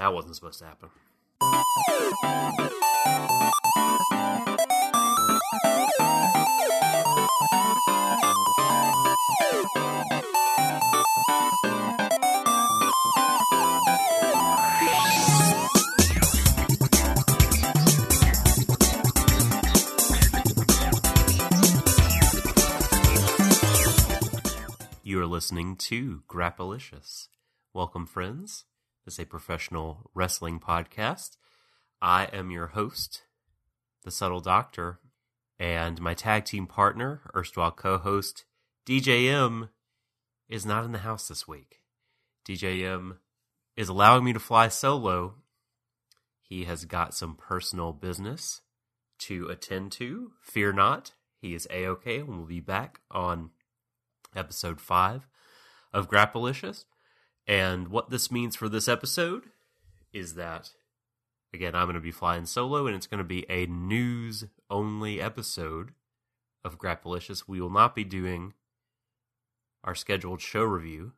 That wasn't supposed to happen. You are listening to Grappalicious. Welcome, friends. Is a professional wrestling podcast. I am your host, the Subtle Doctor, and my tag team partner, erstwhile co host, DJM, is not in the house this week. DJM is allowing me to fly solo. He has got some personal business to attend to. Fear not, he is A OK and will be back on episode 5 of Grappalicious. And what this means for this episode is that, again, I'm going to be flying solo and it's going to be a news only episode of Grappalicious. We will not be doing our scheduled show review,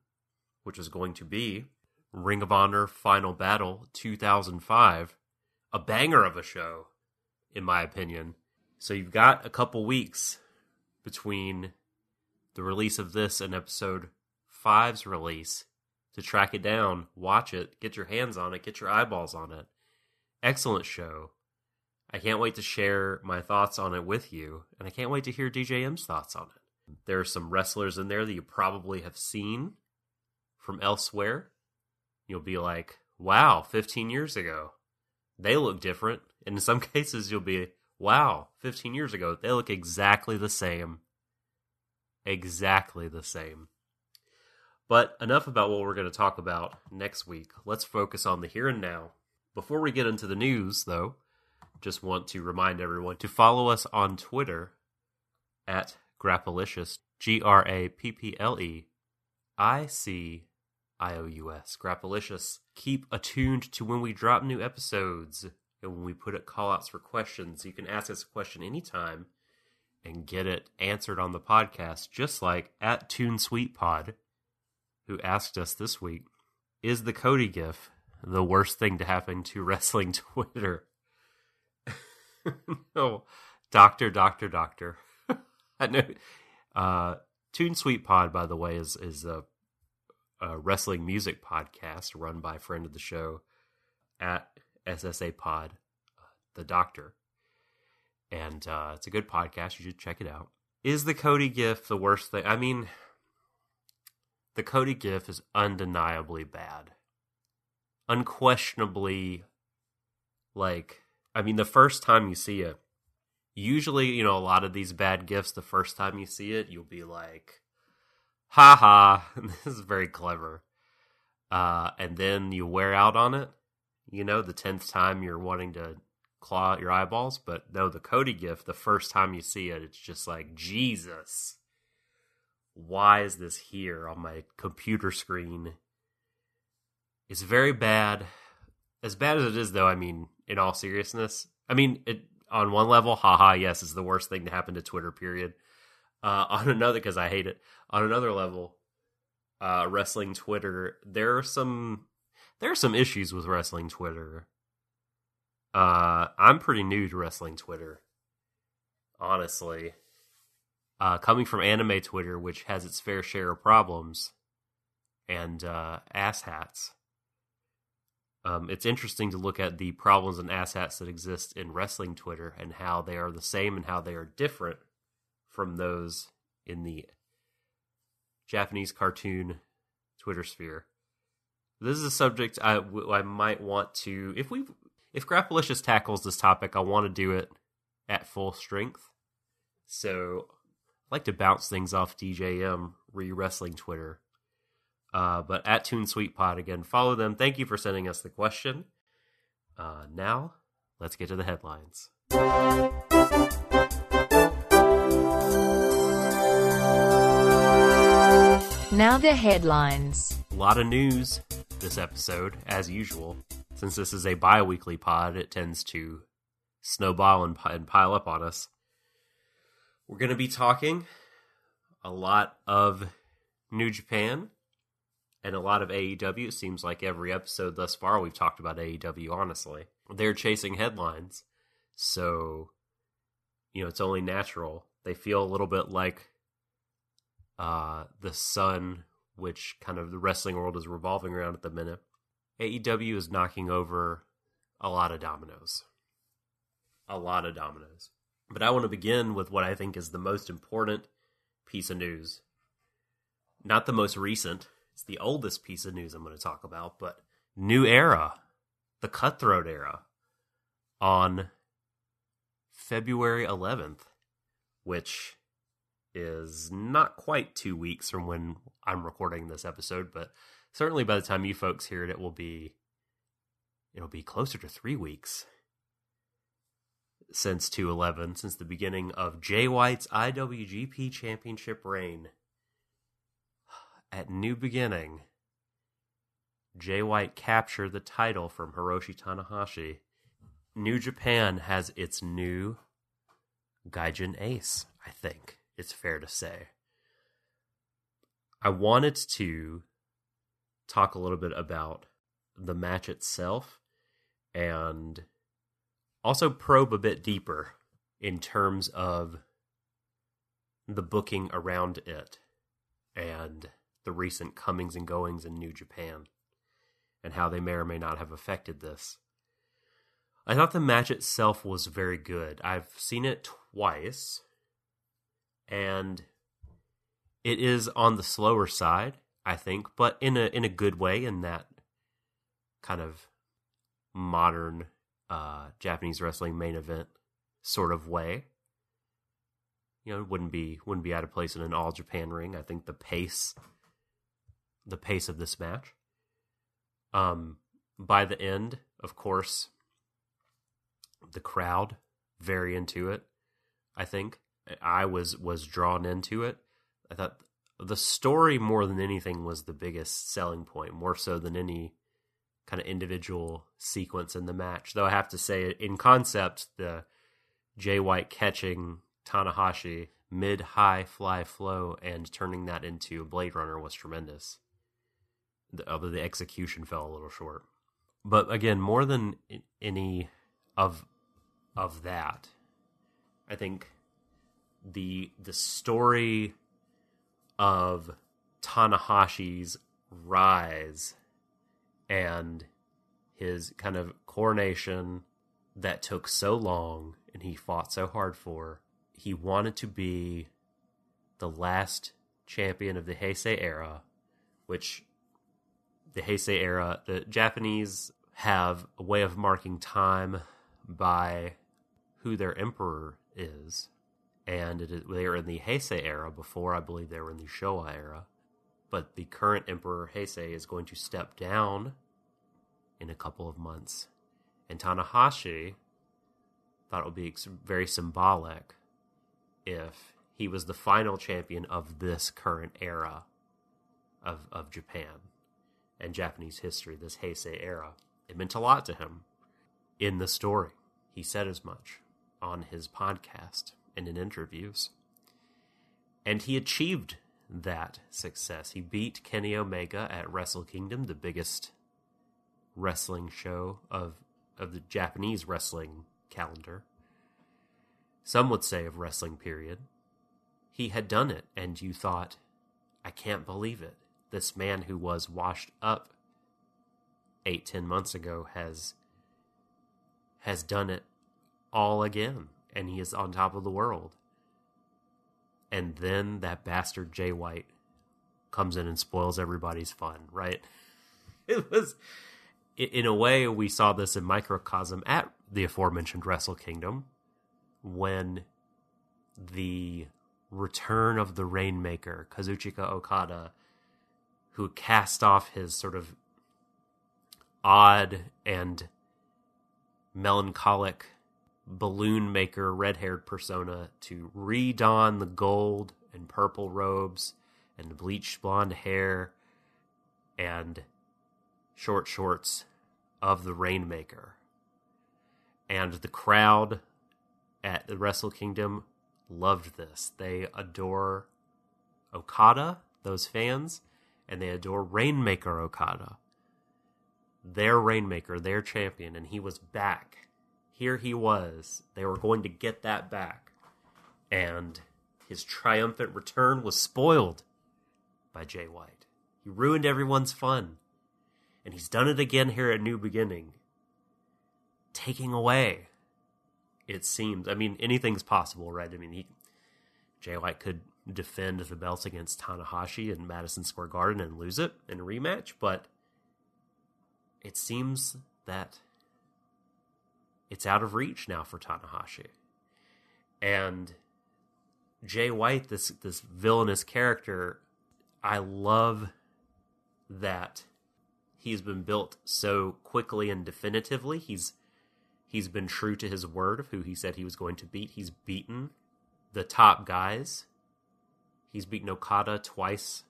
which is going to be Ring of Honor Final Battle 2005, a banger of a show, in my opinion. So you've got a couple weeks between the release of this and episode five's release to track it down, watch it, get your hands on it, get your eyeballs on it. Excellent show. I can't wait to share my thoughts on it with you, and I can't wait to hear DJM's thoughts on it. There are some wrestlers in there that you probably have seen from elsewhere. You'll be like, wow, 15 years ago. They look different. And in some cases, you'll be, wow, 15 years ago, they look exactly the same exactly the same. But enough about what we're going to talk about next week. Let's focus on the here and now. Before we get into the news, though, just want to remind everyone to follow us on Twitter at Grappalicious, G R A P P L E I C I O U S, Grappalicious. Keep attuned to when we drop new episodes and when we put up call outs for questions. You can ask us a question anytime and get it answered on the podcast, just like at Tune Sweet Pod, who asked us this week, is the Cody gif the worst thing to happen to wrestling Twitter? no, doctor, doctor, doctor. I know. Uh, Tune Sweet Pod, by the way, is is a, a wrestling music podcast run by a friend of the show at SSA Pod, uh, the Doctor and uh, it's a good podcast. You should check it out. Is the Cody GIF the worst thing? I mean, the Cody GIF is undeniably bad, unquestionably. Like, I mean, the first time you see it, usually, you know, a lot of these bad GIFs, the first time you see it, you'll be like, "Ha ha, this is very clever," uh, and then you wear out on it. You know, the tenth time you're wanting to claw at your eyeballs. But no, the Cody GIF, the first time you see it, it's just like, Jesus, why is this here on my computer screen? It's very bad. As bad as it is, though, I mean, in all seriousness, I mean, it on one level, haha, yes, it's the worst thing to happen to Twitter, period. Uh, on another, because I hate it. On another level, uh, wrestling Twitter, there are some there are some issues with wrestling Twitter uh, I'm pretty new to wrestling Twitter, honestly. Uh, coming from anime Twitter, which has its fair share of problems and uh, asshats. Um, it's interesting to look at the problems and asshats that exist in wrestling Twitter and how they are the same and how they are different from those in the Japanese cartoon Twitter sphere. This is a subject I, I might want to, if we if Grappalicious tackles this topic, I want to do it at full strength. So like to bounce things off DJM re wrestling Twitter. Uh, but at Tune Sweet Pod again, follow them. Thank you for sending us the question. Uh, now, let's get to the headlines. Now the headlines. A lot of news this episode, as usual since this is a bi weekly pod, it tends to snowball and, and pile up on us. We're going to be talking a lot of New Japan and a lot of AEW. It seems like every episode thus far we've talked about AEW, honestly. They're chasing headlines. So, you know, it's only natural. They feel a little bit like uh, the sun, which kind of the wrestling world is revolving around at the minute. AEW is knocking over a lot of dominoes. A lot of dominoes. But I want to begin with what I think is the most important piece of news. Not the most recent, it's the oldest piece of news I'm going to talk about, but New Era, the Cutthroat Era, on February 11th, which is not quite two weeks from when I'm recording this episode, but certainly by the time you folks hear it, it will be it'll be closer to three weeks since 211, since the beginning of Jay White's IWGP Championship reign. At New Beginning, Jay White captured the title from Hiroshi Tanahashi. New Japan has its new Gaijin Ace, I think it's fair to say. I wanted to talk a little bit about the match itself and also probe a bit deeper in terms of the booking around it and the recent comings and goings in New Japan and how they may or may not have affected this. I thought the match itself was very good. I've seen it twice and it is on the slower side, I think, but in a in a good way in that kind of modern uh, Japanese wrestling main event sort of way. You know, it wouldn't be wouldn't be out of place in an all Japan ring. I think the pace the pace of this match. Um by the end, of course, the crowd very into it, I think. I was was drawn into it. I thought the story more than anything was the biggest selling point, more so than any kind of individual sequence in the match. Though I have to say, in concept, the Jay White catching Tanahashi mid high fly flow and turning that into a Blade Runner was tremendous. The, although the execution fell a little short, but again, more than any of of that, I think the the story of Tanahashi's rise and his kind of coronation that took so long and he fought so hard for. He wanted to be the last champion of the Heisei era, which the Heisei era, the Japanese have a way of marking time by who their emperor is and they are in the Heisei era before I believe they were in the Showa era. But the current Emperor Heisei is going to step down in a couple of months, and Tanahashi thought it would be very symbolic if he was the final champion of this current era of of Japan and Japanese history, this Heisei era. It meant a lot to him in the story. He said as much on his podcast and in interviews. And he achieved that success. He beat Kenny Omega at Wrestle Kingdom, the biggest wrestling show of of the Japanese wrestling calendar. Some would say of wrestling period. He had done it, and you thought, I can't believe it. This man who was washed up eight, ten months ago has has done it all again and he is on top of the world. And then that bastard Jay White comes in and spoils everybody's fun, right? It was, in a way, we saw this in microcosm at the aforementioned Wrestle Kingdom when the return of the Rainmaker, Kazuchika Okada, who cast off his sort of odd and melancholic balloon maker red haired persona to redon the gold and purple robes and bleached blonde hair and short shorts of the Rainmaker. And the crowd at the Wrestle Kingdom loved this. They adore Okada, those fans, and they adore Rainmaker Okada. Their Rainmaker, their champion, and he was back. Here he was. They were going to get that back. And his triumphant return was spoiled by Jay White. He ruined everyone's fun. And he's done it again here at New Beginning. Taking away, it seems. I mean, anything's possible, right? I mean, he, Jay White could defend the belts against Tanahashi in Madison Square Garden and lose it in a rematch, but it seems that it's out of reach now for Tanahashi. And Jay White, this this villainous character, I love that he's been built so quickly and definitively. He's he's been true to his word of who he said he was going to beat. He's beaten the top guys. He's beaten Okada twice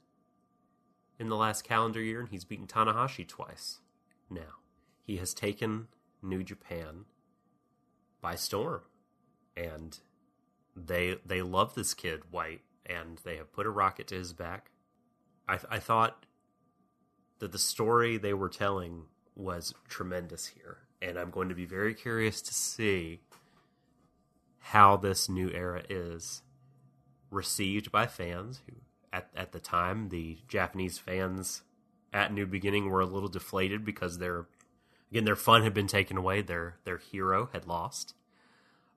in the last calendar year, and he's beaten Tanahashi twice now. He has taken New Japan by storm. And they they love this kid, White, and they have put a rocket to his back. I, I thought that the story they were telling was tremendous here, and I'm going to be very curious to see how this new era is received by fans who at, at the time the Japanese fans at New Beginning were a little deflated because their again their fun had been taken away, their their hero had lost.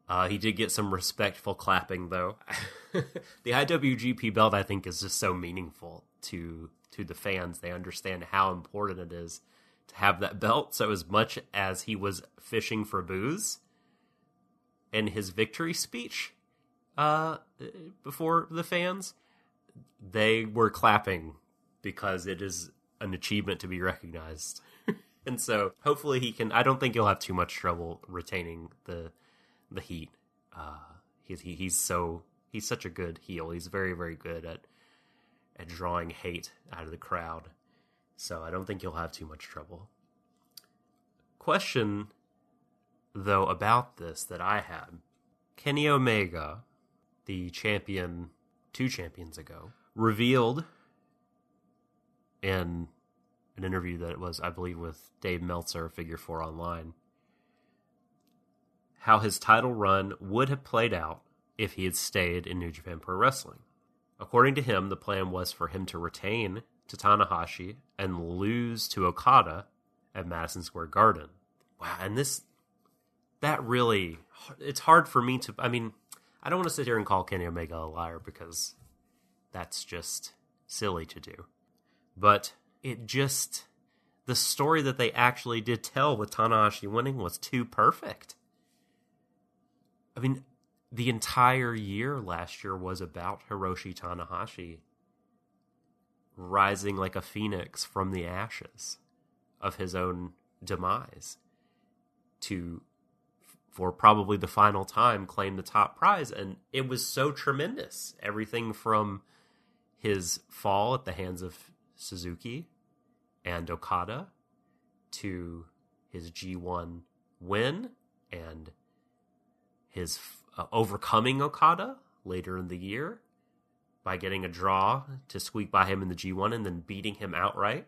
Uh, he did get some respectful clapping though. the IWGP belt I think is just so meaningful to to the fans. They understand how important it is to have that belt. So as much as he was fishing for booze in his victory speech uh, before the fans, they were clapping because it is an achievement to be recognized. and so hopefully he can. I don't think he'll have too much trouble retaining the the heat. Uh, he's he, he's so he's such a good heel. He's very very good at at drawing hate out of the crowd. So I don't think you'll have too much trouble. Question though about this that I had. Kenny Omega, the champion two champions ago, revealed in an interview that it was, I believe, with Dave Meltzer, Figure Four Online, how his title run would have played out if he had stayed in New Japan Pro Wrestling. According to him, the plan was for him to retain to Tanahashi and lose to Okada at Madison Square Garden. Wow, and this that really it's hard for me to I mean, I don't want to sit here and call Kenny Omega a liar because that's just silly to do. But it just the story that they actually did tell with Tanahashi winning was too perfect. I mean, the entire year last year was about Hiroshi Tanahashi rising like a phoenix from the ashes of his own demise to for probably the final time claim the top prize. And it was so tremendous. Everything from his fall at the hands of Suzuki and Okada to his G1 win and his uh, overcoming Okada later in the year by getting a draw to squeak by him in the G1 and then beating him outright.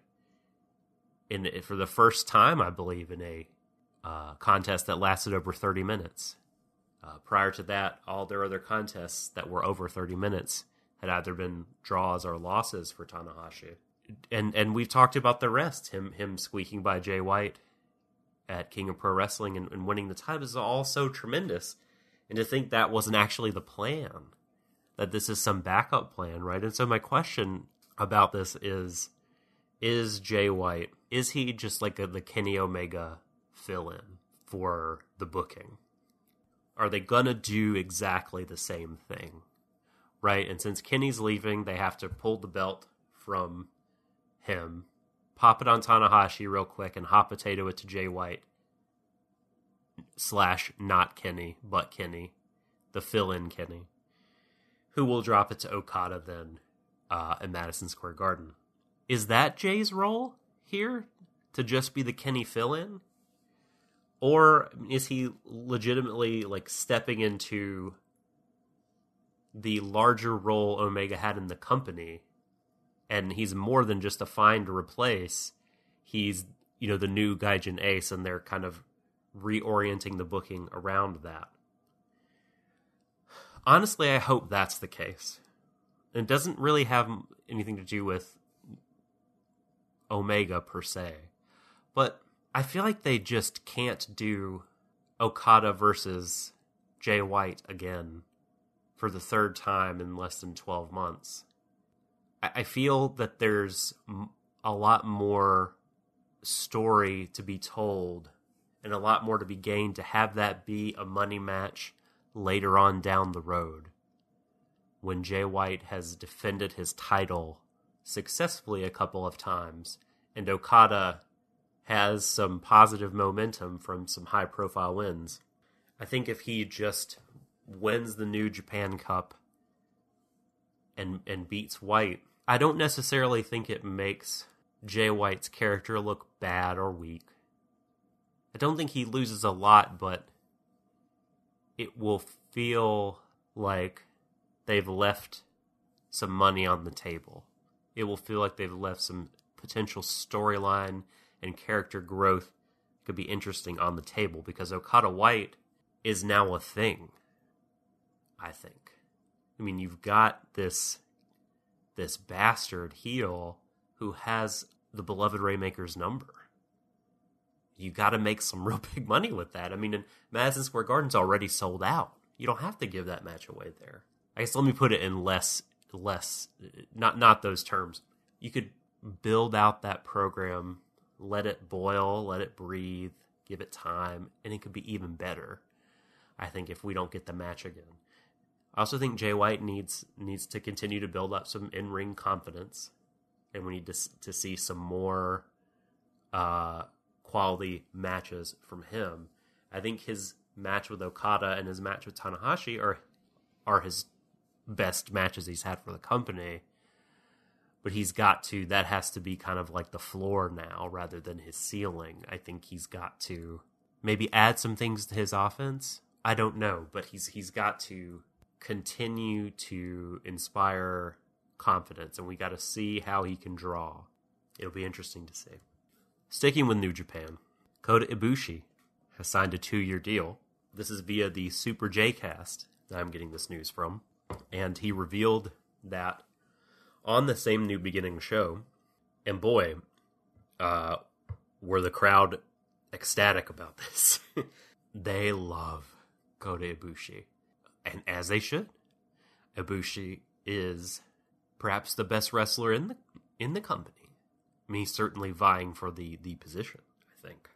In for the first time, I believe, in a uh, contest that lasted over 30 minutes. Uh, prior to that, all their other contests that were over 30 minutes had either been draws or losses for Tanahashi. And and we've talked about the rest. Him him squeaking by Jay White at King of Pro Wrestling and, and winning the title is all so tremendous and to think that wasn't actually the plan, that this is some backup plan, right? And so my question about this is is Jay White, is he just like a, the Kenny Omega fill in for the booking? Are they gonna do exactly the same thing? Right? And since Kenny's leaving, they have to pull the belt from him, pop it on Tanahashi real quick, and hot potato it to Jay White slash not Kenny, but Kenny, the fill in Kenny, who will drop it to Okada then uh, in Madison Square Garden. Is that Jay's role here to just be the Kenny fill in? Or is he legitimately like stepping into the larger role Omega had in the company and he's more than just a find to replace. He's you know the new Gaijin ace, and they're kind of reorienting the booking around that. Honestly, I hope that's the case. It doesn't really have anything to do with Omega per se, but I feel like they just can't do Okada versus Jay White again for the third time in less than 12 months. I feel that there's a lot more story to be told and a lot more to be gained to have that be a money match later on down the road when Jay White has defended his title successfully a couple of times and Okada has some positive momentum from some high profile wins. I think if he just wins the New Japan Cup and and beats White, I don't necessarily think it makes Jay White's character look bad or weak. I don't think he loses a lot, but it will feel like they've left some money on the table. It will feel like they've left some potential storyline and character growth could be interesting on the table because Okada White is now a thing. I think. I mean, you've got this this bastard heel who has the beloved Rainmaker's number. You got to make some real big money with that. I mean, and Madison Square Garden's already sold out. You don't have to give that match away there. I guess let me put it in less less not not those terms. You could build out that program, let it boil, let it breathe, give it time, and it could be even better. I think if we don't get the match again. I also think Jay White needs needs to continue to build up some in ring confidence, and we need to to see some more uh, quality matches from him. I think his match with Okada and his match with Tanahashi are are his best matches he's had for the company. But he's got to that has to be kind of like the floor now rather than his ceiling. I think he's got to maybe add some things to his offense. I don't know, but he's he's got to continue to inspire confidence, and we got to see how he can draw. It'll be interesting to see. Sticking with New Japan, Kota Ibushi has signed a two year deal. This is via the Super J cast that I'm getting this news from. And he revealed that on the same New Beginning show, and boy, uh, were the crowd ecstatic about this. they love Kota Ibushi and as they should. Ibushi is perhaps the best wrestler in the in the company. I mean, he's certainly vying for the the position. I think,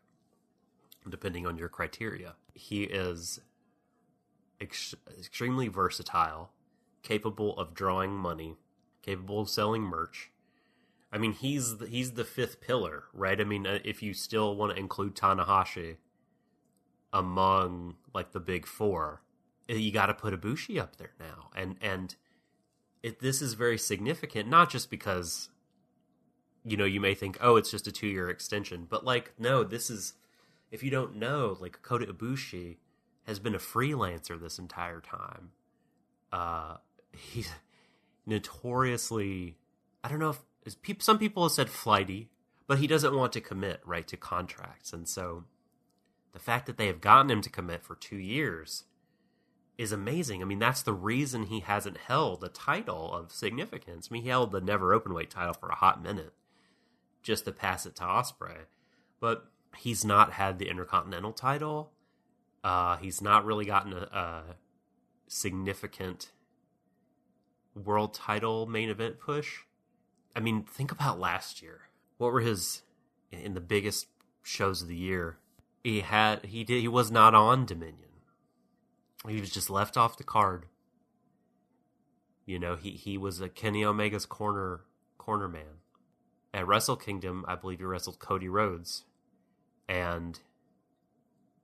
depending on your criteria, he is ex- extremely versatile, capable of drawing money, capable of selling merch. I mean, he's the, he's the fifth pillar, right? I mean, uh, if you still want to include Tanahashi among like the big four, you got to put Ibushi up there now, and and it, this is very significant, not just because you know you may think, oh, it's just a two year extension, but like no, this is if you don't know, like Kota Ibushi has been a freelancer this entire time. Uh, he's notoriously, I don't know if some people have said flighty, but he doesn't want to commit right to contracts, and so the fact that they have gotten him to commit for two years is amazing. I mean, that's the reason he hasn't held a title of significance. I mean, he held the never open weight title for a hot minute just to pass it to Ospreay. but he's not had the Intercontinental title. Uh, he's not really gotten a, a significant world title main event push. I mean, think about last year. What were his in the biggest shows of the year? He had he did he was not on Dominion. He was just left off the card. You know, he, he was a Kenny Omega's corner corner man. At Wrestle Kingdom, I believe he wrestled Cody Rhodes. And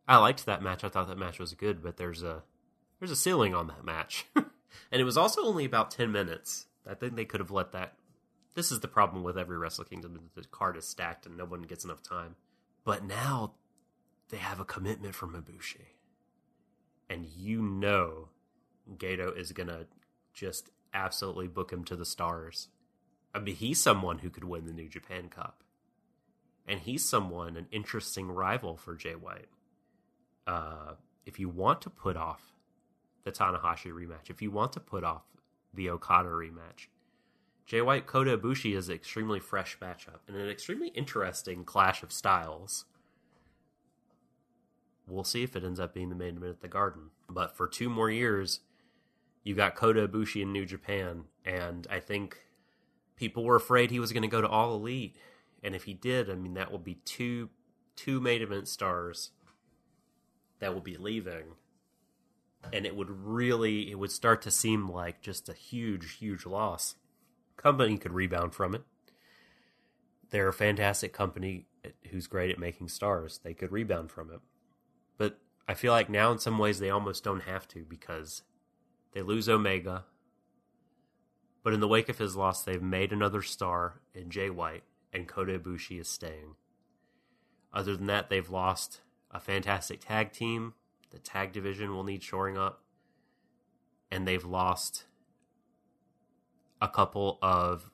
I liked that match. I thought that match was good, but there's a there's a ceiling on that match. and it was also only about 10 minutes. I think they could have let that this is the problem with every Wrestle Kingdom. The card is stacked and no one gets enough time. But now they have a commitment from Ibushi and you know Gedo is gonna just absolutely book him to the stars. I mean, he's someone who could win the New Japan Cup. And he's someone, an interesting rival for Jay White. Uh, if you want to put off the Tanahashi rematch, if you want to put off the Okada rematch, Jay White Kota Ibushi is an extremely fresh matchup and an extremely interesting clash of styles. We'll see if it ends up being the main event at the Garden. But for two more years, you got Kota Ibushi in New Japan, and I think people were afraid he was going to go to All Elite, and if he did, I mean that will be two two main event stars that will be leaving, and it would really it would start to seem like just a huge huge loss. Company could rebound from it. They're a fantastic company uh, who's great at making stars. They could rebound from it, but I feel like now in some ways they almost don't have to because they lose Omega. But in the wake of his loss, they've made another star in Jay White, and Kota Ibushi is staying. Other than that, they've lost a fantastic tag team. The tag division will need shoring up. And they've lost a couple of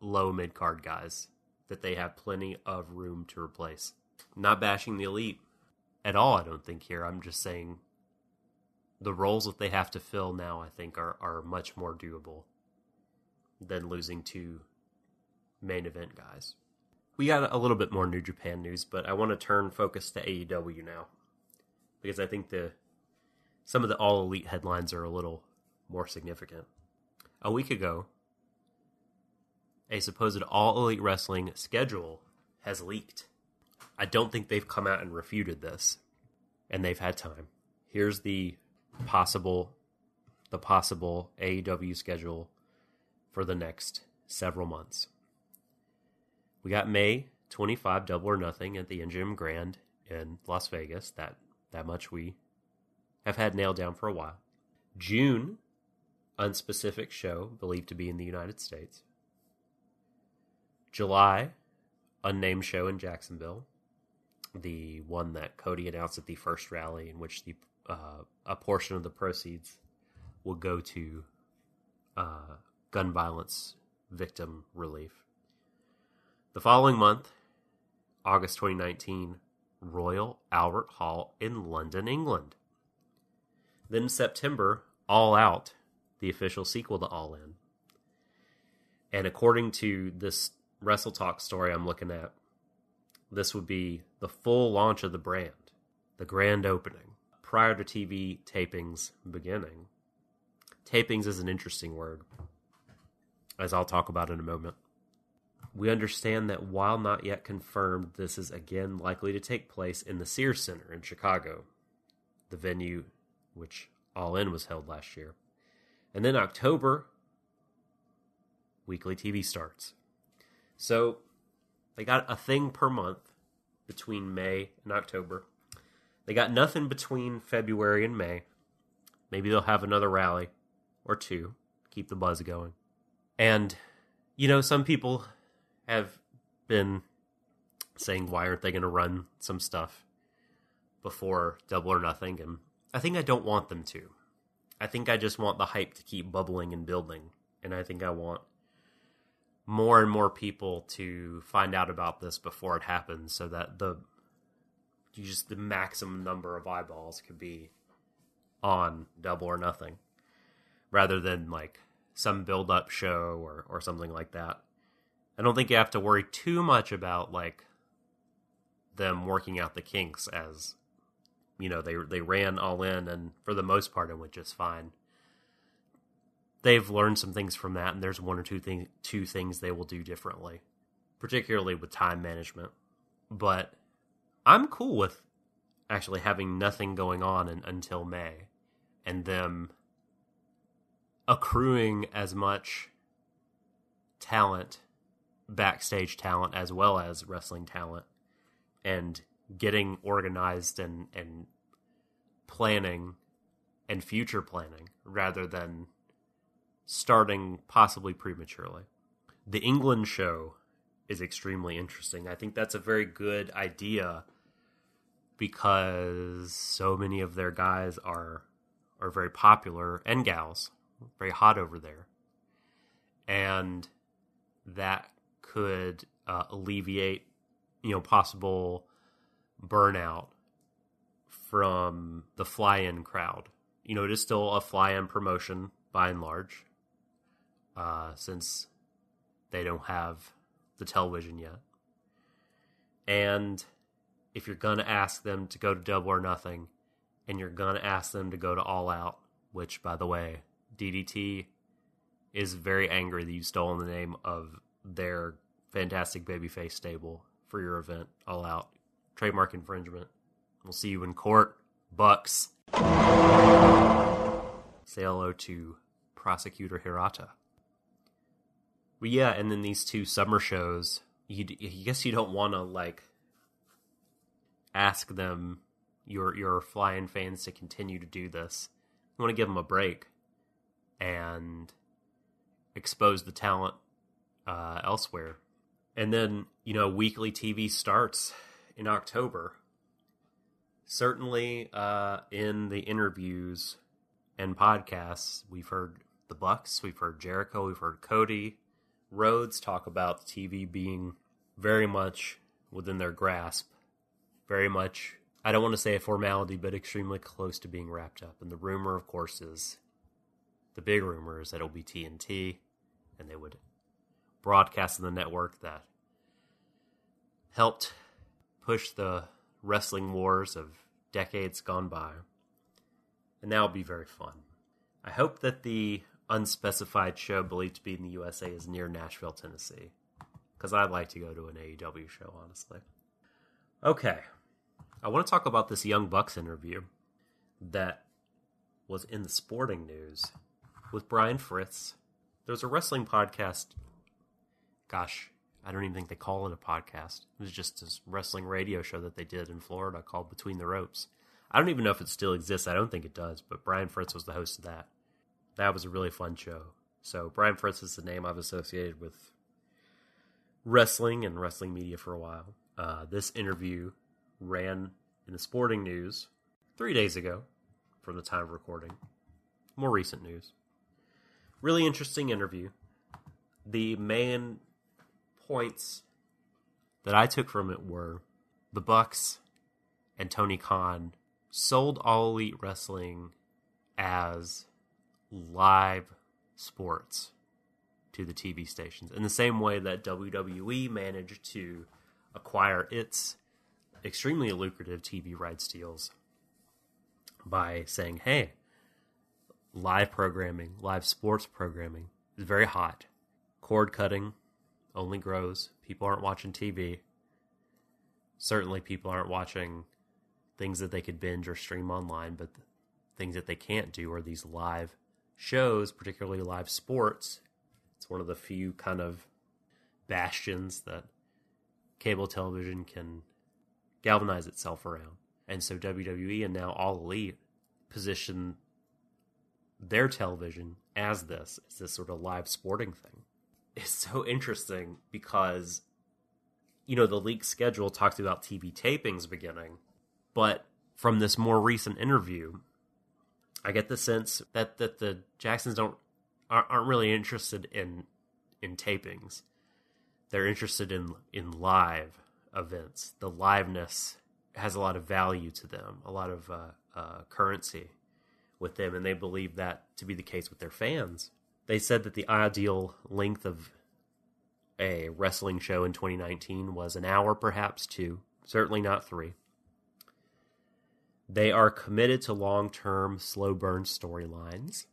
low mid card guys that they have plenty of room to replace. Not bashing the elite at all, I don't think, here. I'm just saying the roles that they have to fill now, I think, are, are much more doable than losing two main event guys. We got a little bit more New Japan news, but I want to turn focus to AEW now because I think the some of the all elite headlines are a little more significant. A week ago, a supposed all elite wrestling schedule has leaked. I don't think they've come out and refuted this, and they've had time. Here's the possible the possible AEW schedule for the next several months. We got May 25 double or nothing at the MGM Grand in Las Vegas. That that much we have had nailed down for a while. June unspecific show believed to be in the United States. July unnamed show in Jacksonville. The one that Cody announced at the first rally in which the uh, a portion of the proceeds will go to uh, gun violence victim relief. The following month, August 2019, Royal Albert Hall in London, England. Then September, All Out, the official sequel to All In. And according to this Wrestle Talk story I'm looking at, this would be the full launch of the brand, the grand opening, prior to TV tapings beginning. Tapings is an interesting word as I'll talk about in a moment. We understand that while not yet confirmed, this is again likely to take place in the Sears Center in Chicago, the venue which All In was held last year. And then October, weekly TV starts. So they got a thing per month between May and October. They got nothing between February and May. Maybe they'll have another rally or two, keep the buzz going. And, you know, some people have been saying, why aren't they going to run some stuff before Double or Nothing? And I think I don't want them to. I think I just want the hype to keep bubbling and building. And I think I want more and more people to find out about this before it happens so that the just the maximum number of eyeballs could be on double or nothing rather than like some build up show or or something like that. I don't think you have to worry too much about like them working out the kinks as you know they they ran all in and for the most part it went just fine. They've learned some things from that and there's one or two things two things they will do differently, particularly with time management. But I'm cool with actually having nothing going on in, until May and them accruing as much talent, backstage talent, as well as wrestling talent, and getting organized and, and planning and future planning rather than starting possibly prematurely. The England show is extremely interesting. I think that's a very good idea because so many of their guys are are very popular and gals very hot over there. And that could uh, alleviate, you know, possible burnout from the fly-in crowd. You know, it is still a fly-in promotion by and large, uh, since they don't have the television yet. And if you're gonna ask them to go to Double or Nothing, and you're gonna ask them to go to All Out, which, by the way, DDT is very angry that you've stolen the name of their fantastic babyface stable for your event, All Out. Trademark infringement. We'll see you in court, Bucks. Say hello to prosecutor Hirata. Well, yeah, and then these two summer shows. You, guess you don't want to like ask them, your your flying fans, to continue to do this. You want to give them a break and expose the talent uh, elsewhere. And then you know, weekly TV starts in October. Certainly, uh, in the interviews and podcasts, we've heard the Bucks, we've heard Jericho, we've heard Cody, Rhodes talk about TV being very much within their grasp, very much. I don't want to say a formality, but extremely close to being wrapped up. And the rumor, of course, is the big rumor is that it'll be TNT, and they would broadcast on the network that helped push the wrestling wars of decades gone by. And that will be very fun. I hope that the unspecified show believed to be in the USA is near Nashville, Tennessee. Because I'd like to go to an AEW show, honestly. Okay. I want to talk about this Young Bucks interview that was in the sporting news with Brian Fritz. There's a wrestling podcast. Gosh, I don't even think they call it a podcast. It was just this wrestling radio show that they did in Florida called Between the Ropes. I don't even know if it still exists. I don't think it does, but Brian Fritz was the host of that. That was a really fun show. So Brian Fritz is the name I've associated with wrestling and wrestling media for a while. Uh, this interview ran in the sporting news three days ago from the time of recording. More recent news. Really interesting interview. The main points that I took from it were the Bucks and Tony Khan sold All Elite Wrestling as live sports to the TV stations in the same way that WWE managed to acquire its extremely lucrative TV rights deals by saying, hey, live programming, live sports programming is very hot. Cord cutting only grows. People aren't watching TV. Certainly, people aren't watching things that they could binge or stream online, but things that they can't do are these live shows, particularly live sports. It's one of the few kind of bastions that cable television can galvanize itself around. And so WWE and now All Elite position their television as this, as this sort of live sporting thing. is so interesting because, you know, the league schedule talks about TV tapings beginning, but from this more recent interview, I get the sense that that the Jacksons don't aren't really interested in in tapings. They're interested in in live events. The liveness has a lot of value to them, a lot of uh, uh, currency with them, and they believe that to be the case with their fans. They said that the ideal length of a wrestling show in 2019 was an hour, perhaps two, certainly not three. They are committed to long term, slow burn storylines.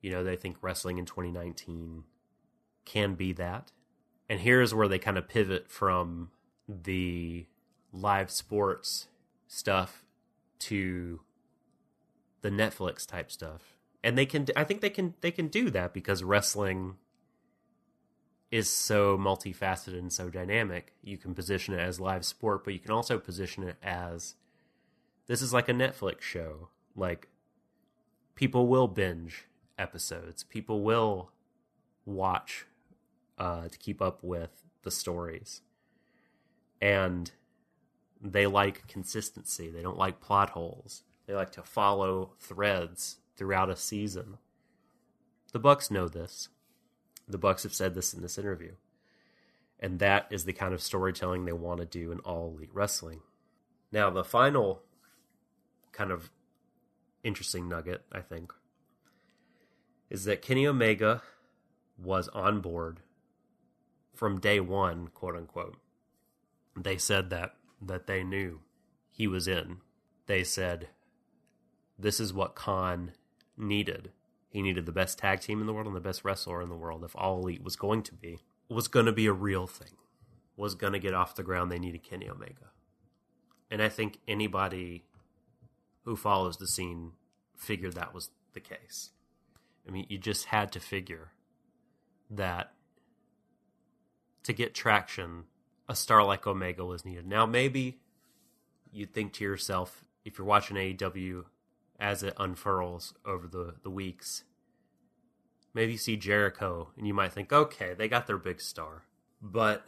You know, they think wrestling in 2019 can be that. And here's where they kind of pivot from the live sports stuff to the Netflix type stuff. And they can I think they can they can do that because wrestling is so multifaceted and so dynamic. You can position it as live sport, but you can also position it as this is like a Netflix show. Like people will binge episodes. People will watch uh, to keep up with the stories, and they like consistency. They don't like plot holes. They like to follow threads throughout a season. The Bucks know this. The Bucks have said this in this interview. And that is the kind of storytelling they want to do in all elite wrestling. Now, the final kind of interesting nugget, I think, is that Kenny Omega was on board from day one, quote unquote. They said that that they knew he was in. They said this is what Khan needed. He needed the best tag team in the world and the best wrestler in the world. If All Elite was going to be, was going to be a real thing, was going to get off the ground, they needed Kenny Omega. And I think anybody who follows the scene figured that was the case. I mean, you just had to figure that to get traction, a star like Omega was needed. Now, maybe you'd think to yourself, if you're watching AEW as it unfurls over the, the weeks, maybe you see Jericho and you might think, okay, they got their big star. But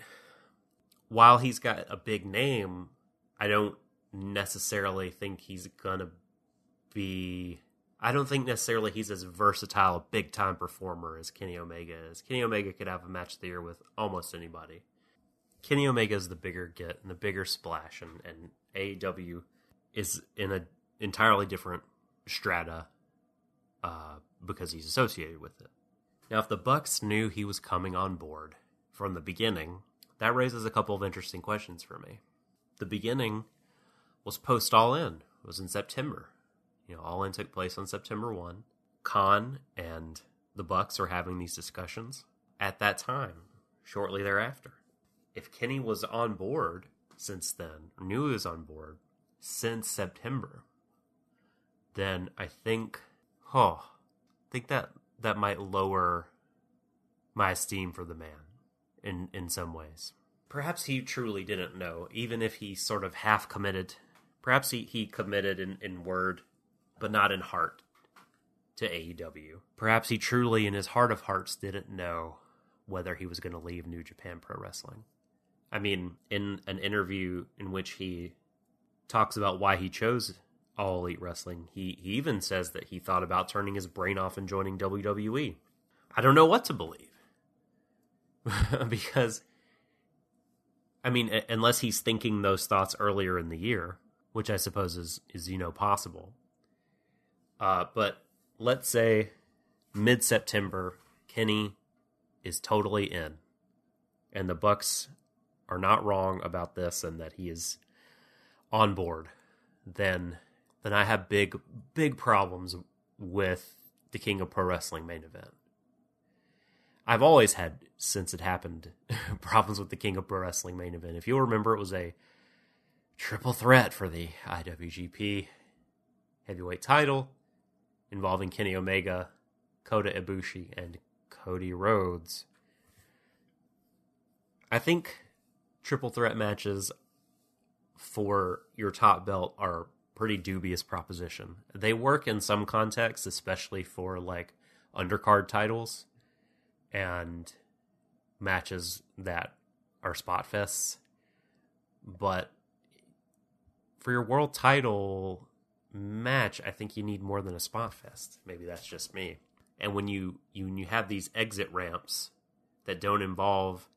while he's got a big name, I don't necessarily think he's gonna be. I don't think necessarily he's as versatile a big time performer as Kenny Omega is. Kenny Omega could have a match of the year with almost anybody. Kenny Omega is the bigger get and the bigger splash, and, and AEW is in an entirely different strata uh, because he's associated with it. Now, if the Bucks knew he was coming on board from the beginning, that raises a couple of interesting questions for me. The beginning was post All In. It was in September. You know, All In took place on September one. Khan and the Bucks are having these discussions at that time, shortly thereafter. If Kenny was on board since then, knew he was on board since September, then I think, oh, I think that that might lower my esteem for the man in in some ways. Perhaps he truly didn't know, even if he sort of half committed. Perhaps he, he committed in, in word, but not in heart to AEW. Perhaps he truly, in his heart of hearts, didn't know whether he was going to leave New Japan Pro Wrestling. I mean, in an interview in which he talks about why he chose All Elite Wrestling, he, he even says that he thought about turning his brain off and joining WWE. I don't know what to believe. because, I mean, unless he's thinking those thoughts earlier in the year, which I suppose is, is you know, possible. Uh, but let's say mid September, Kenny is totally in, and the Bucks are not wrong about this, and that he is on board. Then, then I have big, big problems with the King of Pro Wrestling main event. I've always had since it happened problems with the King of Pro Wrestling main event. If you'll remember, it was a triple threat for the IWGP heavyweight title involving Kenny Omega, Kota Ibushi, and Cody Rhodes. I think triple threat matches for your top belt are pretty dubious proposition. They work in some contexts, especially for like undercard titles and matches that are spot fests. But for your world title match, I think you need more than a spot fest. Maybe that's just me. And when you, you when you have these exit ramps that don't involve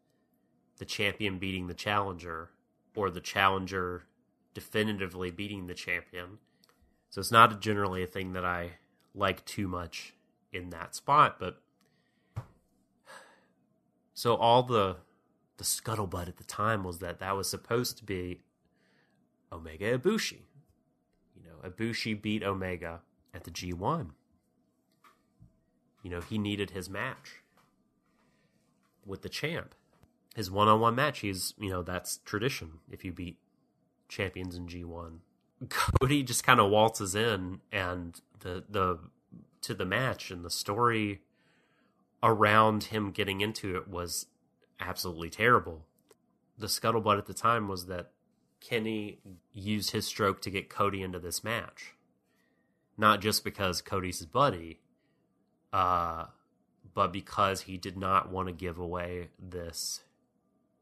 the champion beating the challenger or the challenger definitively beating the champion. So it's not generally a thing that I like too much in that spot, but so all the the scuttlebutt at the time was that that was supposed to be Omega Ibushi. You know, Ibushi beat Omega at the G1. You know, he needed his match with the champ. His one-on-one match, he's, you know, that's tradition if you beat champions in G1. Cody just kind of waltzes in and the the to the match and the story around him getting into it was absolutely terrible. The scuttlebutt at the time was that Kenny used his stroke to get Cody into this match. Not just because Cody's his buddy, uh, but because he did not want to give away this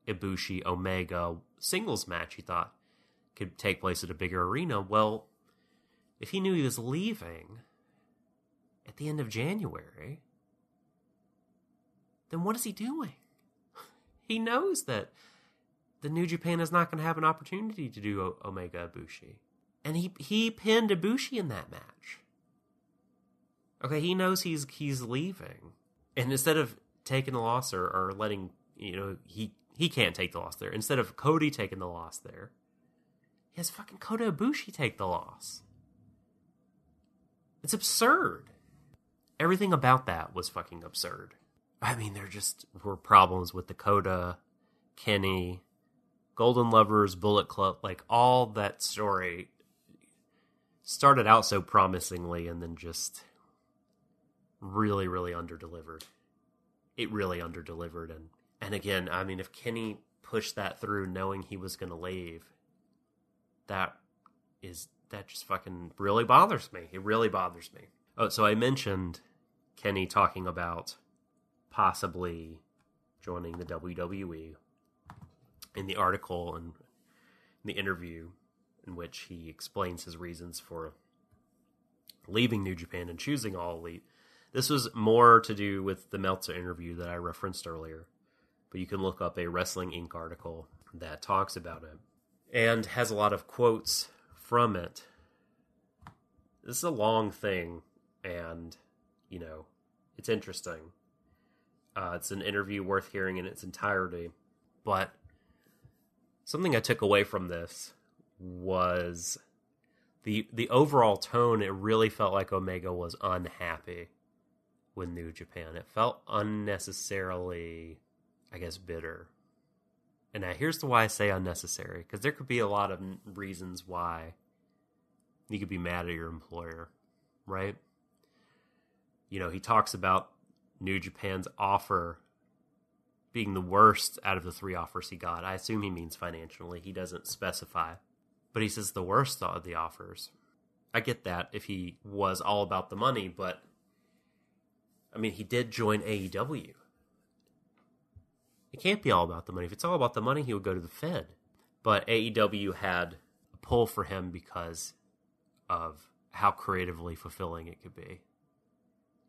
Ibushi Omega singles match he thought could take place at a bigger arena. Well, if he knew he was leaving at the end of January, then what is he doing? He knows that the New Japan is not going to have an opportunity to do o- Omega Ibushi. And he he pinned Ibushi in that match. Okay, he knows he's he's leaving. And instead of taking the loss or, or letting you know, he he can't take the loss there. Instead of Cody taking the loss there, he has fucking Kota Ibushi take the loss. It's absurd. Everything about that was fucking absurd. I mean, there just were problems with Dakota, Kenny, Golden Lovers, Bullet Club, like all that story started out so promisingly and then just really, really underdelivered. It really underdelivered and and again, I mean if Kenny pushed that through knowing he was gonna leave, that is that just fucking really bothers me. It really bothers me. Oh, so I mentioned Kenny talking about possibly joining the WWE in the article and the interview in which he explains his reasons for leaving New Japan and choosing All Elite. This was more to do with the Meltzer interview that I referenced earlier, but you can look up a Wrestling Inc. article that talks about it and has a lot of quotes from it. This is a long thing, and you know, it's interesting. Uh, it's an interview worth hearing in its entirety, but something I took away from this was the the overall tone. It really felt like Omega was unhappy with New Japan. It felt unnecessarily, I guess, bitter. And now here's the why I say unnecessary because there could be a lot of reasons why you could be mad at your employer, right? You know, he talks about New Japan's offer being the worst out of the three offers he got. I assume he means financially. He doesn't specify. But he says the worst of the offers. I get that if he was all about the money, but I mean, he did join AEW. It can't be all about the money. If it's all about the money, he would go to the Fed. But AEW had a pull for him because of how creatively fulfilling it could be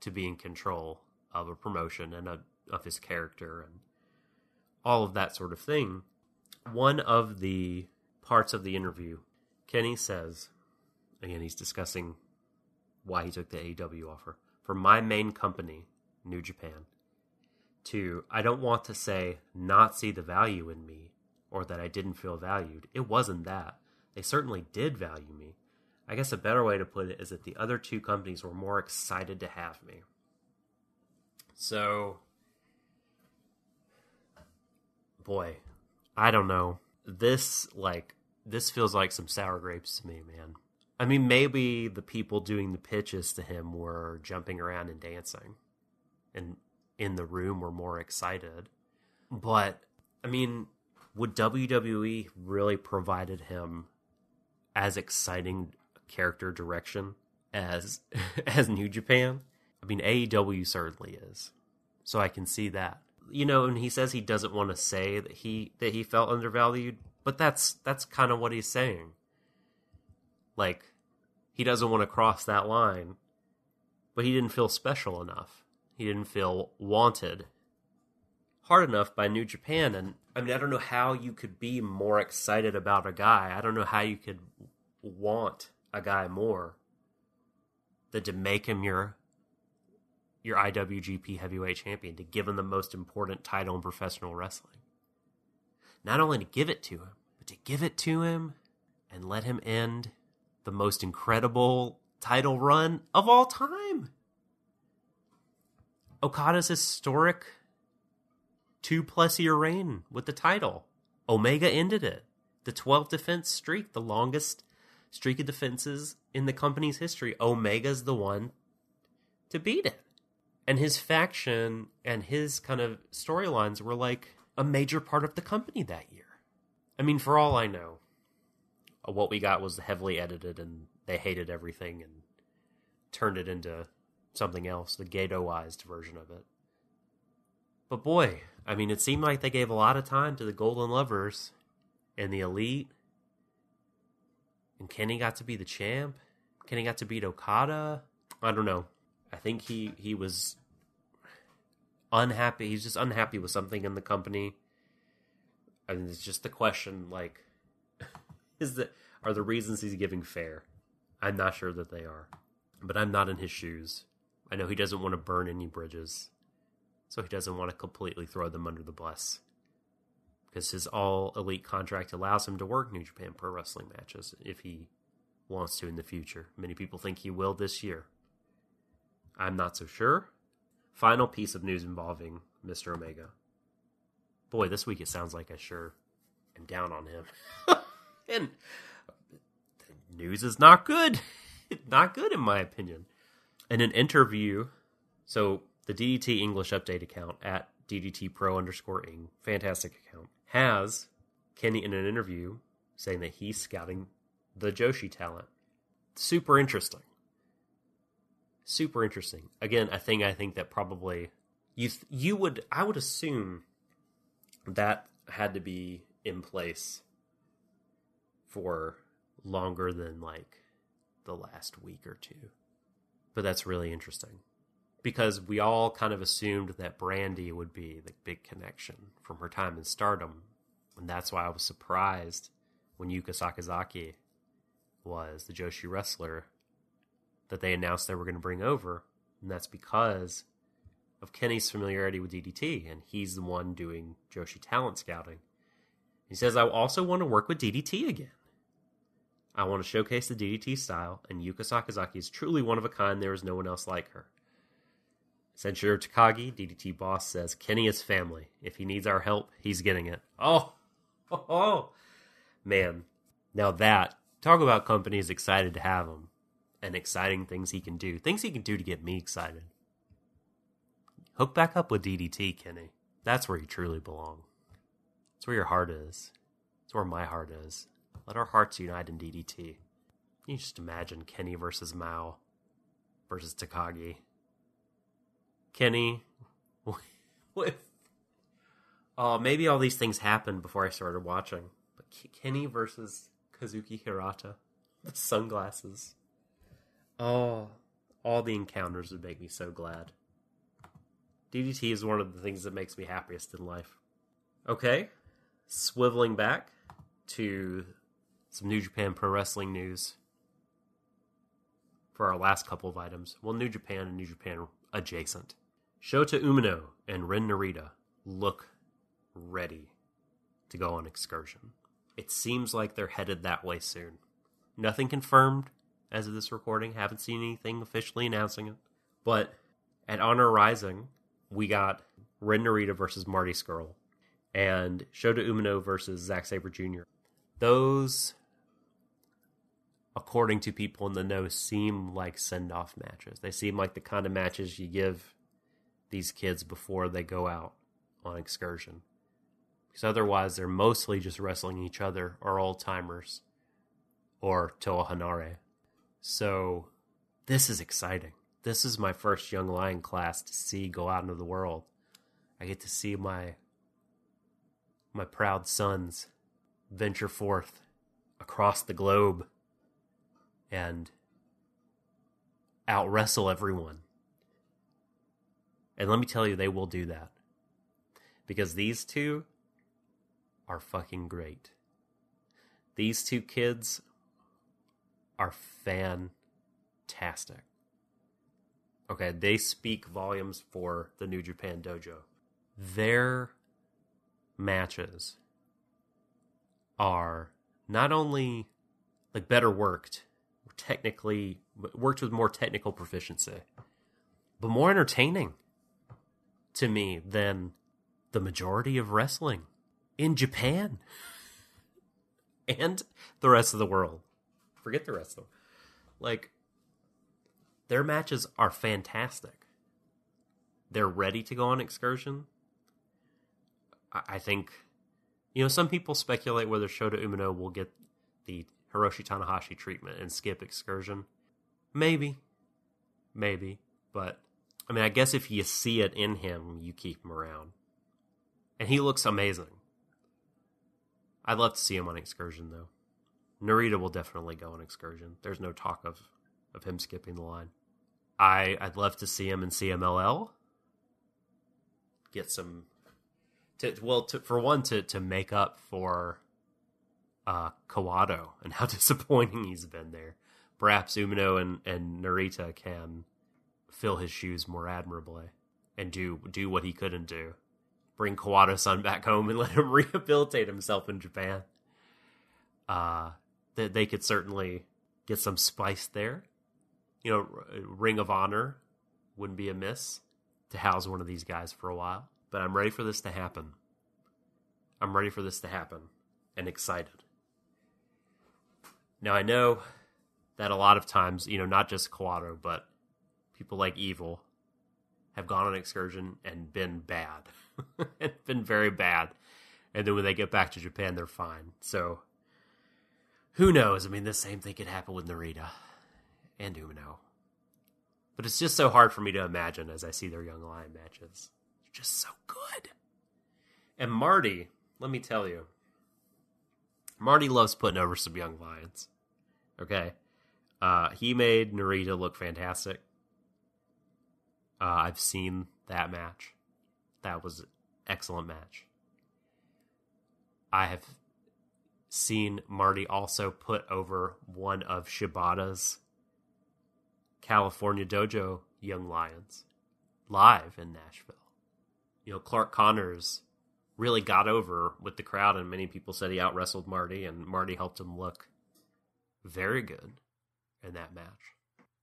to be in control of a promotion and a, of his character and all of that sort of thing. One of the parts of the interview, Kenny says, again, he's discussing why he took the AEW offer. For my main company, New Japan, to, I don't want to say not see the value in me or that I didn't feel valued. It wasn't that. They certainly did value me. I guess a better way to put it is that the other two companies were more excited to have me. So, boy, I don't know. This, like, this feels like some sour grapes to me, man. I mean, maybe the people doing the pitches to him were jumping around and dancing, and in the room were more excited. But, I mean, would WWE really provided him as exciting character direction as as New Japan? I mean, AEW certainly is. So I can see that. You know, and he says he doesn't want to say that he that he felt undervalued, but that's that's kind of what he's saying. Like he doesn't want to cross that line, but he didn't feel special enough. He didn't feel wanted hard enough by New Japan and I mean, I don't know how you could be more excited about a guy. I don't know how you could want a guy more than to make him your your IWGP Heavyweight Champion, to give him the most important title in professional wrestling. Not only to give it to him, but to give it to him and let him end the most incredible title run of all time. Okada's historic two plus year reign with the title. Omega ended it. The 12 defense streak, the longest streak of defenses in the company's history. Omega's the one to beat it. And his faction and his kind of storylines were like a major part of the company that year. I mean, for all I know, what we got was heavily edited and they hated everything and turned it into something else, the ghettoized version of it. But boy, I mean, it seemed like they gave a lot of time to the Golden Lovers and the Elite. And Kenny got to be the champ. Kenny got to beat Okada. I don't know. I think he he was unhappy. He's just unhappy with something in the company. I mean, it's just the question like, is that are the reasons he's giving fair? I'm not sure that they are, but I'm not in his shoes. I know he doesn't want to burn any bridges, so he doesn't want to completely throw them under the bus because his all elite contract allows him to work New Japan Pro Wrestling matches if he wants to in the future. Many people think he will this year. I'm not so sure. Final piece of news involving Mr. Omega. Boy, this week it sounds like I sure am down on him. and the news is not good. not good, in my opinion. In an interview, so the DDT English update account at DDT Pro underscore ing, fantastic account, has Kenny in an interview saying that he's scouting the Joshi talent. Super interesting. Super interesting. Again, a thing I think that probably you th- you would I would assume that had to be in place for longer than like the last week or two. But that's really interesting because we all kind of assumed that Brandy would be the big connection from her time in Stardom, and that's why I was surprised when Yuka Sakazaki was the Joshi wrestler that they announced they were going to bring over, and that's because of Kenny's familiarity with DDT, and he's the one doing Joshi talent scouting. He says, I also want to work with DDT again. I want to showcase the DDT style, and Yuka Sakazaki is truly one of a kind. There is no one else like her. Sanshiro Takagi, DDT boss, says Kenny is family. If he needs our help, he's getting it. Oh, oh, oh. man. Now that talk about companies excited to have him, and exciting things he can do, things he can do to get me excited. Hook back up with DDT, Kenny. That's where you truly belong. That's where your heart is. That's where my heart is. Let our hearts unite in DDT. You just imagine Kenny versus Mao versus Takagi. Kenny with oh maybe all these things happened before I started watching. But Kenny versus Kazuki Hirata, the sunglasses. Oh, all the encounters would make me so glad. DDT is one of the things that makes me happiest in life. Okay, swiveling back to some New Japan Pro Wrestling news for our last couple of items. Well, New Japan and New Japan adjacent. Shota Umino and Ren Narita look ready to go on excursion. It seems like they're headed that way soon. Nothing confirmed as of this recording. Haven't seen anything officially announcing it. But at Honor Rising, we got Ren Narita versus Marty Scurll and Shota Umino versus Zack Sabre Jr. Those, according to people in the know, seem like send off matches. They seem like the kind of matches you give these kids before they go out on excursion. Because otherwise, they're mostly just wrestling each other or old timers or Toa Henare. So, this is exciting. This is my first Young Lion class to see go out into the world. I get to see my my proud sons venture forth across the globe and out wrestle everyone. And let me tell you, they will do that. Because these two are fucking great. These two kids are fantastic. Okay, they speak volumes for the New Japan Dojo. Their matches are not only like better worked, technically worked with more technical proficiency, but more entertaining to me than the majority of wrestling in Japan and the rest of the world. Forget the rest of them. Like, their matches are fantastic. They're ready to go on excursion. I, I think, you know, some people speculate whether Shota Umino will get the Hiroshi Tanahashi treatment and skip excursion. Maybe. Maybe. But, I mean, I guess if you see it in him, you keep him around. And he looks amazing. I'd love to see him on excursion though. Narita will definitely go on excursion. There's no talk of of him skipping the line. I I'd love to see him in CMLL. Get some To well, to, for one, to to make up for uh Kawato and how disappointing he's been there. Perhaps Umino and and Narita can fill his shoes more admirably and do do what he couldn't do. Bring Kawato-san back home and let him rehabilitate himself in Japan. Uh, that they could certainly get some spice there. You know, Ring of Honor wouldn't be amiss to house one of these guys for a while. But I'm ready for this to happen. I'm ready for this to happen and excited. Now I know that a lot of times, you know, not just Kawato, but people like Evil have gone on excursion and been bad. and been very bad. And then when they get back to Japan, they're fine. So who knows? I mean, the same thing could happen with Narita and Umino. But it's just so hard for me to imagine as I see their Young Lion matches. They're just so good. And Marty, let me tell you, Marty loves putting over some Young Lions. Okay? Uh, he made Narita look fantastic. Uh, I've seen that match. That was an excellent match. I have seen Marty also put over one of Shibata's California Dojo Young Lions live in Nashville. You know, Clark Connors really got over with the crowd, and many people said he out wrestled Marty, and Marty helped him look very good in that match.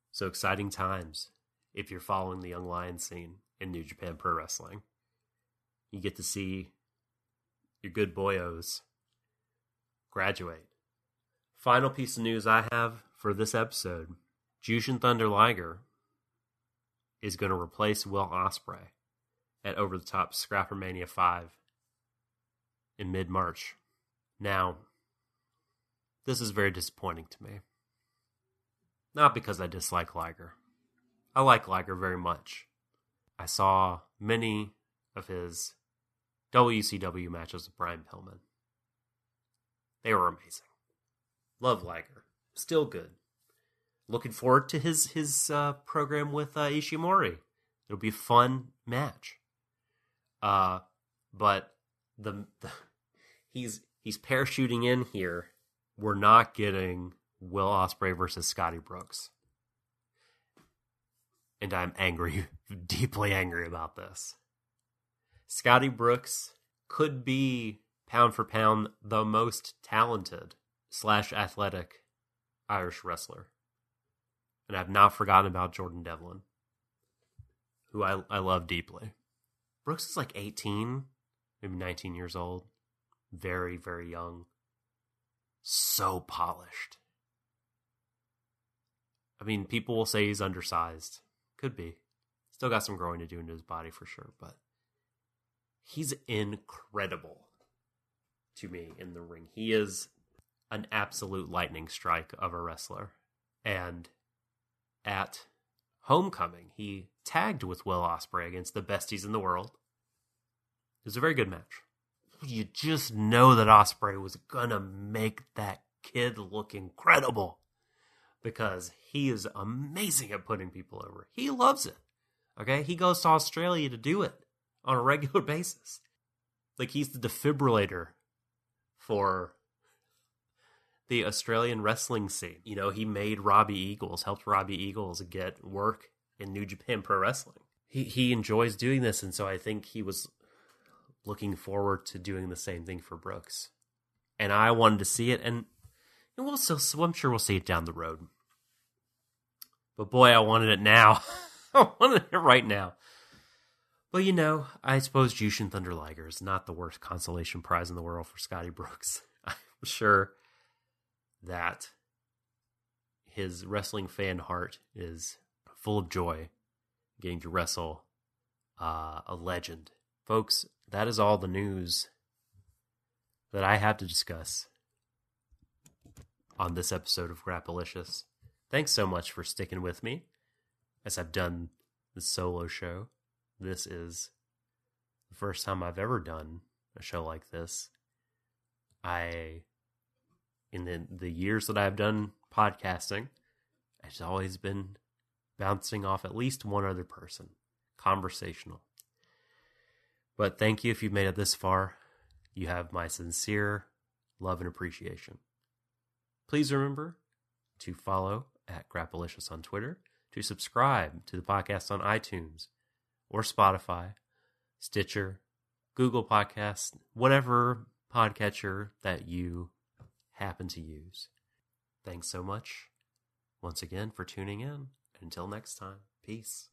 So exciting times if you're following the Young Lion scene in New Japan Pro Wrestling. You get to see your good boyos graduate. Final piece of news I have for this episode Jushin Thunder Liger is going to replace Will Ospreay at Over the Top Scrapper Mania 5 in mid March. Now, this is very disappointing to me. Not because I dislike Liger. I like Liger very much. I saw many of his WCW matches with Brian Pillman. They were amazing. Love Liger. Still good. Looking forward to his his uh, program with uh, Ishimori. It'll be a fun match. Uh, but the, the he's he's parachuting in here. We're not getting Will Ospreay versus Scotty Brooks, and I'm angry, deeply angry about this. Scotty Brooks could be pound for pound the most talented slash athletic Irish wrestler. And I've not forgotten about Jordan Devlin, who I, I love deeply. Brooks is like 18, maybe 19 years old. Very, very young. So polished. I mean, people will say he's undersized. Could be. Still got some growing to do into his body for sure, but he's incredible to me in the ring. He is an absolute lightning strike of a wrestler. And at Homecoming, he tagged with Will Ospreay against the besties in the world. It was a very good match. You just know that Ospreay was gonna make that kid look incredible because he is amazing at putting people over. He loves it. Okay, he goes to Australia to do it on a regular basis. Like he's the defibrillator for the Australian wrestling scene. You know, he made Robbie Eagles, helped Robbie Eagles get work in New Japan Pro Wrestling. He he enjoys doing this, and so I think he was looking forward to doing the same thing for Brooks. And I wanted to see it, and, and we'll still, so I'm sure we'll see it down the road. But boy, I wanted it now. I wanted it right now. But you know, I suppose Jushin Thunder Liger is not the worst consolation prize in the world for Scotty Brooks. I'm sure that his wrestling fan heart is full of joy getting to wrestle uh, a legend. Folks, that is all the news that I have to discuss on this episode of Grappalicious. Thanks so much for sticking with me as I've done the solo show. This is the first time I've ever done a show like this. I in the the years that I've done podcasting, it's always been bouncing off at least one other person, conversational. But thank you if you've made it this far. You have my sincere love and appreciation. Please remember to follow at Grappalicious on Twitter, to subscribe to the podcast on iTunes or Spotify, Stitcher, Google Podcasts, whatever podcatcher that you happen to use. Thanks so much once again for tuning in. Until next time, peace.